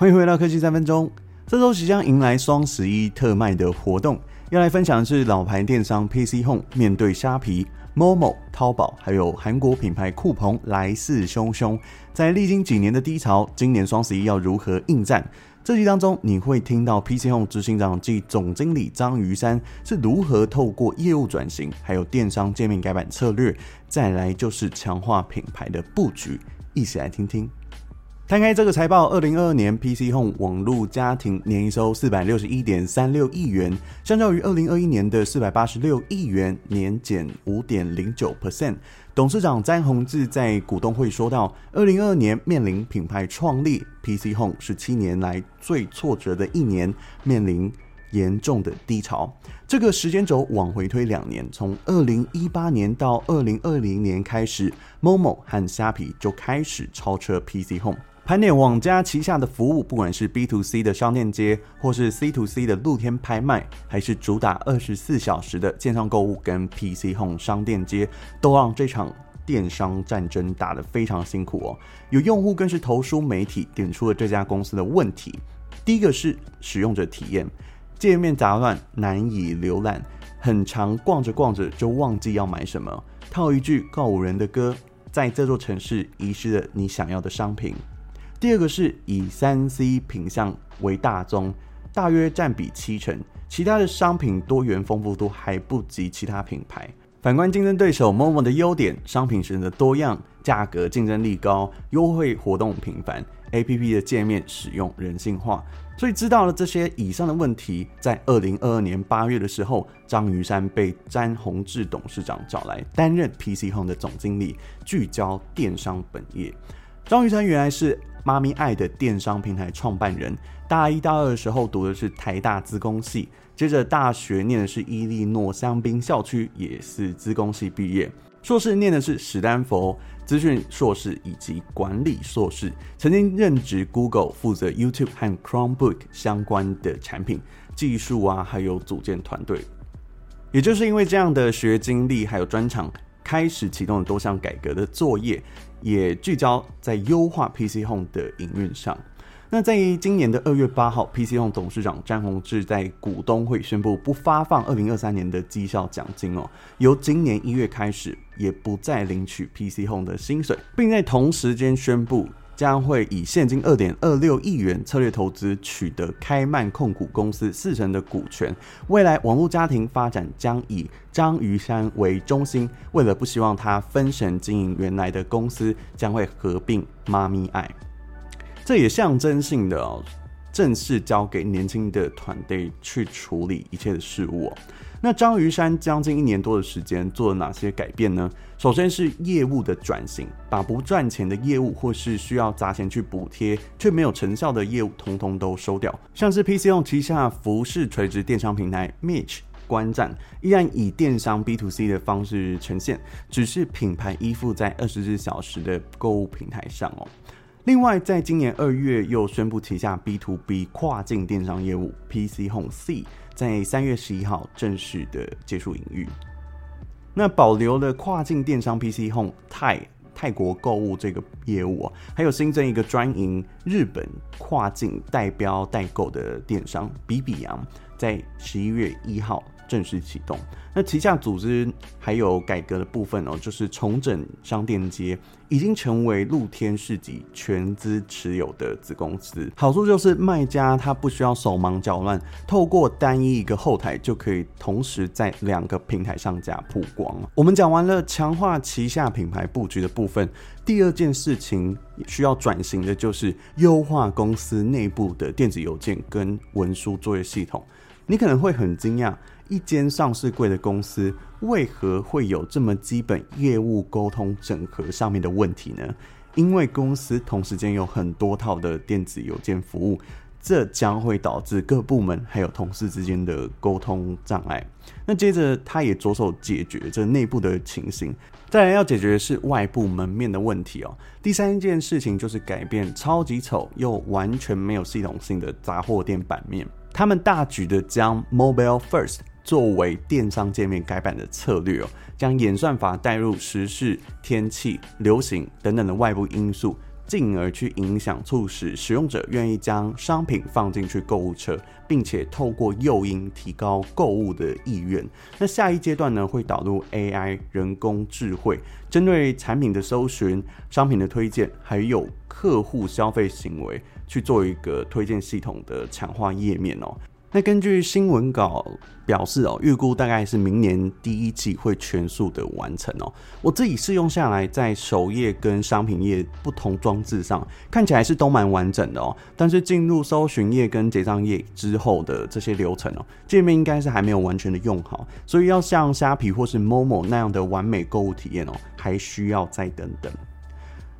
欢迎回到科技三分钟。这周即将迎来双十一特卖的活动，要来分享的是老牌电商 PC Home 面对虾皮、Momo、淘宝，还有韩国品牌酷澎来势汹汹。在历经几年的低潮，今年双十一要如何应战？这集当中你会听到 PC Home 执行长暨总经理张于山是如何透过业务转型，还有电商界面改版策略，再来就是强化品牌的布局，一起来听听。摊开这个财报，二零二二年 PC Home 网络家庭年营收四百六十一点三六亿元，相较于二零二一年的四百八十六亿元，年减五点零九 percent。董事长詹宏志在股东会说到：“二零二二年面临品牌创立，PC Home 是七年来最挫折的一年，面临。”严重的低潮，这个时间轴往回推两年，从二零一八年到二零二零年开始，Momo 和虾皮就开始超车 PC Home。盘点网家旗下的服务，不管是 B to C 的商店街，或是 C to C 的露天拍卖，还是主打二十四小时的线上购物跟 PC Home 商店街，都让这场电商战争打得非常辛苦哦。有用户更是投书媒体点出了这家公司的问题，第一个是使用者体验。界面杂乱，难以浏览，很常逛着逛着就忘记要买什么。套一句告五人的歌，在这座城市遗失了你想要的商品。第二个是以三 C 品相为大宗，大约占比七成，其他的商品多元丰富度还不及其他品牌。反观竞争对手 Momo 的优点，商品选择多样，价格竞争力高，优惠活动频繁，APP 的界面使用人性化。所以知道了这些以上的问题，在二零二二年八月的时候，张瑜山被詹宏志董事长找来担任 PC Home 的总经理，聚焦电商本业。张瑜珊原来是妈咪爱的电商平台创办人，大一、大二的时候读的是台大资工系，接着大学念的是伊利诺香槟校区，也是资工系毕业。硕士念的是史丹佛资讯硕士以及管理硕士，曾经任职 Google，负责 YouTube 和 Chromebook 相关的产品技术啊，还有组建团队。也就是因为这样的学经历还有专长，开始启动了多项改革的作业，也聚焦在优化 PC Home 的营运上。那在今年的二月八号，PC Home 董事长詹宏志在股东会宣布不发放二零二三年的绩效奖金哦，由今年一月开始也不再领取 PC Home 的薪水，并在同时间宣布将会以现金二点二六亿元策略投资取得开曼控股公司四成的股权，未来网络家庭发展将以张于山为中心，为了不希望他分神经营原来的公司，将会合并妈咪爱。这也象征性的哦，正式交给年轻的团队去处理一切的事务哦。那张瑜珊将近一年多的时间做了哪些改变呢？首先是业务的转型，把不赚钱的业务或是需要砸钱去补贴却没有成效的业务，通通都收掉。像是 P C O 旗下服饰垂直电商平台 Mitch 观战，依然以电商 B to C 的方式呈现，只是品牌依附在二十四小时的购物平台上哦。另外，在今年二月又宣布旗下 B to B 跨境电商业务 PC Home C 在三月十一号正式的结束营运。那保留了跨境电商 PC Home 泰泰国购物这个业务啊，还有新增一个专营日本跨境代标代购的电商比比洋，在十一月一号。正式启动，那旗下组织还有改革的部分哦，就是重整商店街，已经成为露天市集全资持有的子公司。好处就是卖家他不需要手忙脚乱，透过单一一个后台就可以同时在两个平台上架曝光。我们讲完了强化旗下品牌布局的部分，第二件事情需要转型的就是优化公司内部的电子邮件跟文书作业系统。你可能会很惊讶。一间上市柜的公司为何会有这么基本业务沟通整合上面的问题呢？因为公司同时间有很多套的电子邮件服务，这将会导致各部门还有同事之间的沟通障碍。那接着他也着手解决这内部的情形，再来要解决的是外部门面的问题哦。第三件事情就是改变超级丑又完全没有系统性的杂货店版面，他们大举的将 Mobile First。作为电商界面改版的策略哦，将演算法带入时事、天气、流行等等的外部因素，进而去影响、促使使用者愿意将商品放进去购物车，并且透过诱因提高购物的意愿。那下一阶段呢，会导入 AI 人工智慧，针对产品的搜寻、商品的推荐，还有客户消费行为，去做一个推荐系统的强化页面哦。那根据新闻稿表示哦，预估大概是明年第一季会全数的完成哦。我自己试用下来，在首页跟商品页不同装置上看起来是都蛮完整的哦。但是进入搜寻页跟结账页之后的这些流程哦，界面应该是还没有完全的用好，所以要像虾皮或是 Momo 那样的完美购物体验哦，还需要再等等。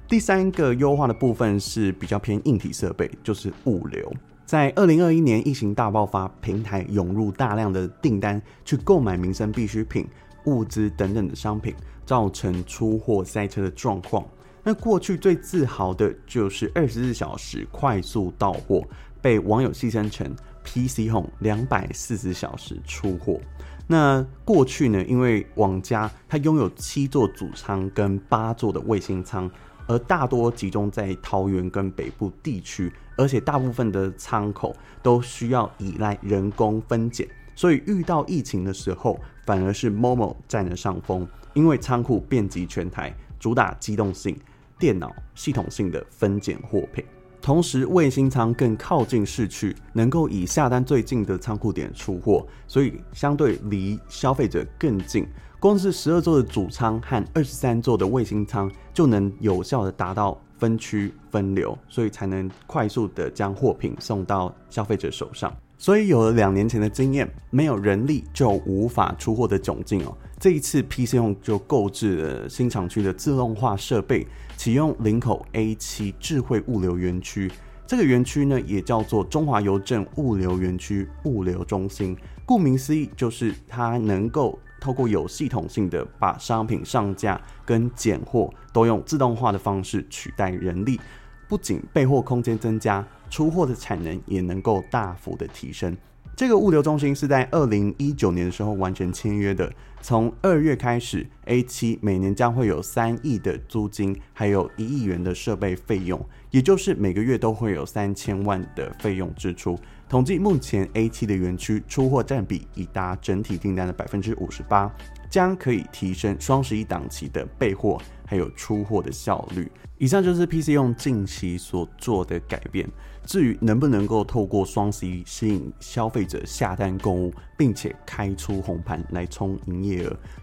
第三个优化的部分是比较偏硬体设备，就是物流。在二零二一年疫情大爆发，平台涌入大量的订单去购买民生必需品、物资等等的商品，造成出货塞车的状况。那过去最自豪的就是二十四小时快速到货，被网友戏称成 PC Home 两百四十小时出货。那过去呢，因为网家它拥有七座主仓跟八座的卫星仓。而大多集中在桃园跟北部地区，而且大部分的仓口都需要依赖人工分拣，所以遇到疫情的时候，反而是 Momo 占了上风，因为仓库遍及全台，主打机动性、电脑系统性的分拣货品，同时卫星仓更靠近市区，能够以下单最近的仓库点出货，所以相对离消费者更近。光是十二座的主仓和二十三座的卫星仓就能有效的达到分区分流，所以才能快速的将货品送到消费者手上。所以有了两年前的经验，没有人力就无法出货的窘境哦。这一次 PChome 就购置了新厂区的自动化设备，启用林口 A 七智慧物流园区。这个园区呢，也叫做中华邮政物流园区物流中心。顾名思义，就是它能够。透过有系统性的把商品上架跟拣货都用自动化的方式取代人力，不仅备货空间增加，出货的产能也能够大幅的提升。这个物流中心是在二零一九年的时候完成签约的，从二月开始，A7 每年将会有三亿的租金，还有一亿元的设备费用，也就是每个月都会有三千万的费用支出。统计目前 A7 的园区出货占比已达整体订单的百分之五十八，将可以提升双十一档期的备货还有出货的效率。以上就是 PC 用近期所做的改变。至于能不能够透过双十一吸引消费者下单购物，并且开出红盘来冲营业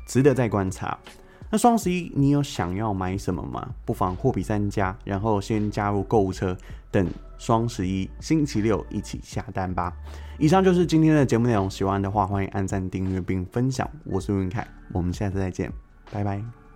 值得再观察。那双十一你有想要买什么吗？不妨货比三家，然后先加入购物车，等双十一星期六一起下单吧。以上就是今天的节目内容，喜欢的话欢迎按赞、订阅并分享。我是云凯，我们下次再见，拜拜。